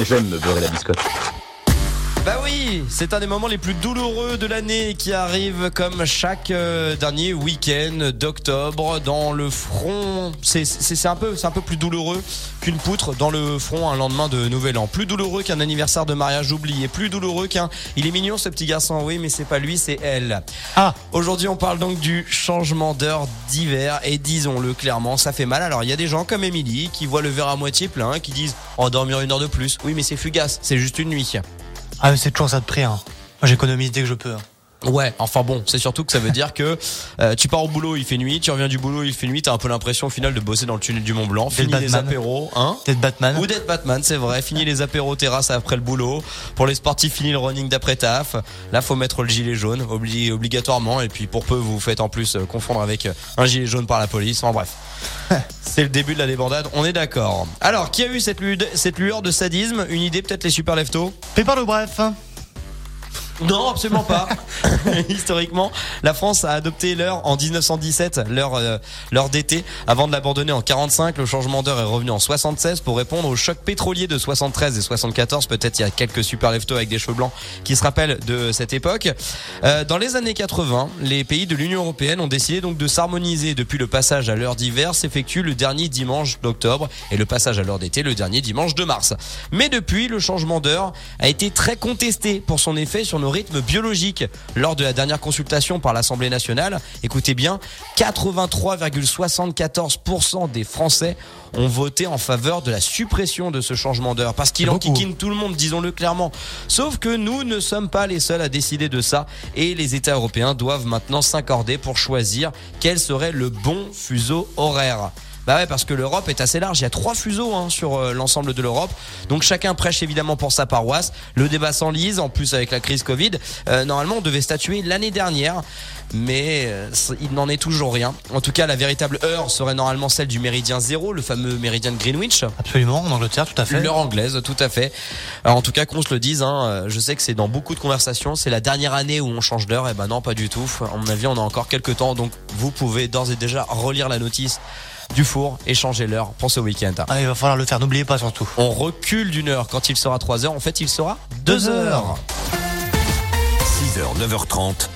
J'aime me beurrer la biscotte. Oui, c'est un des moments les plus douloureux de l'année qui arrive comme chaque euh, dernier week-end d'octobre dans le front. C'est un peu c'est un peu plus douloureux qu'une poutre dans le front un lendemain de Nouvel An. Plus douloureux qu'un anniversaire de mariage oublié. Plus douloureux qu'un. Il est mignon ce petit garçon, oui, mais c'est pas lui, c'est elle. Ah. Aujourd'hui, on parle donc du changement d'heure d'hiver et disons-le clairement, ça fait mal. Alors il y a des gens comme Émilie qui voient le verre à moitié plein, qui disent oh dormir une heure de plus. Oui, mais c'est fugace, c'est juste une nuit. Ah, mais c'est toujours ça de prix. Hein. J'économise dès que je peux. hein. Ouais, enfin bon, c'est surtout que ça veut dire que euh, tu pars au boulot, il fait nuit, tu reviens du boulot, il fait nuit, t'as un peu l'impression au final de bosser dans le tunnel du Mont Blanc, fini les apéros, hein D'être Batman. ou d'être Batman, c'est vrai. Fini les apéros terrasse après le boulot. Pour les sportifs, fini le running d'après taf. Là, faut mettre le gilet jaune, obli- obligatoirement. Et puis pour peu, vous vous faites en plus euh, confondre avec euh, un gilet jaune par la police. En bref. C'est le début de la débandade, on est d'accord. Alors, qui a eu cette lueur de sadisme? Une idée, peut-être les super leftos? Pépin le bref. Non, absolument pas. Historiquement, la France a adopté l'heure en 1917, l'heure euh, l'heure d'été, avant de l'abandonner en 45. Le changement d'heure est revenu en 76 pour répondre au choc pétrolier de 73 et 74. Peut-être il y a quelques super leftos avec des cheveux blancs qui se rappellent de cette époque. Euh, dans les années 80, les pays de l'Union européenne ont décidé donc de s'harmoniser. Depuis le passage à l'heure d'hiver s'effectue le dernier dimanche d'octobre et le passage à l'heure d'été le dernier dimanche de mars. Mais depuis, le changement d'heure a été très contesté pour son effet sur nos rythmes biologiques. Lors de la dernière consultation par l'Assemblée nationale, écoutez bien, 83,74% des Français ont voté en faveur de la suppression de ce changement d'heure parce qu'il enquiquine tout le monde, disons-le clairement. Sauf que nous ne sommes pas les seuls à décider de ça et les États européens doivent maintenant s'accorder pour choisir quel serait le bon fuseau horaire. Bah ouais, parce que l'Europe est assez large. Il y a trois fuseaux hein, sur euh, l'ensemble de l'Europe. Donc chacun prêche évidemment pour sa paroisse. Le débat s'enlise. En plus avec la crise Covid, Euh, normalement on devait statuer l'année dernière, mais euh, il n'en est toujours rien. En tout cas, la véritable heure serait normalement celle du méridien zéro, le fameux méridien de Greenwich. Absolument, en Angleterre, tout à fait. L'heure anglaise, tout à fait. Alors, en tout cas, qu'on se le dise, hein, euh, je sais que c'est dans beaucoup de conversations. C'est la dernière année où on change d'heure. Et ben non, pas du tout. À mon avis, on a encore quelques temps. Donc, vous pouvez d'ores et déjà relire la notice du four et changer l'heure pour ce week-end. Ah, il va falloir le faire, n'oubliez pas surtout. On recule d'une heure. Quand il sera 3 heures, en fait, il sera 2 Deux heures. heures. 6h, 9h30,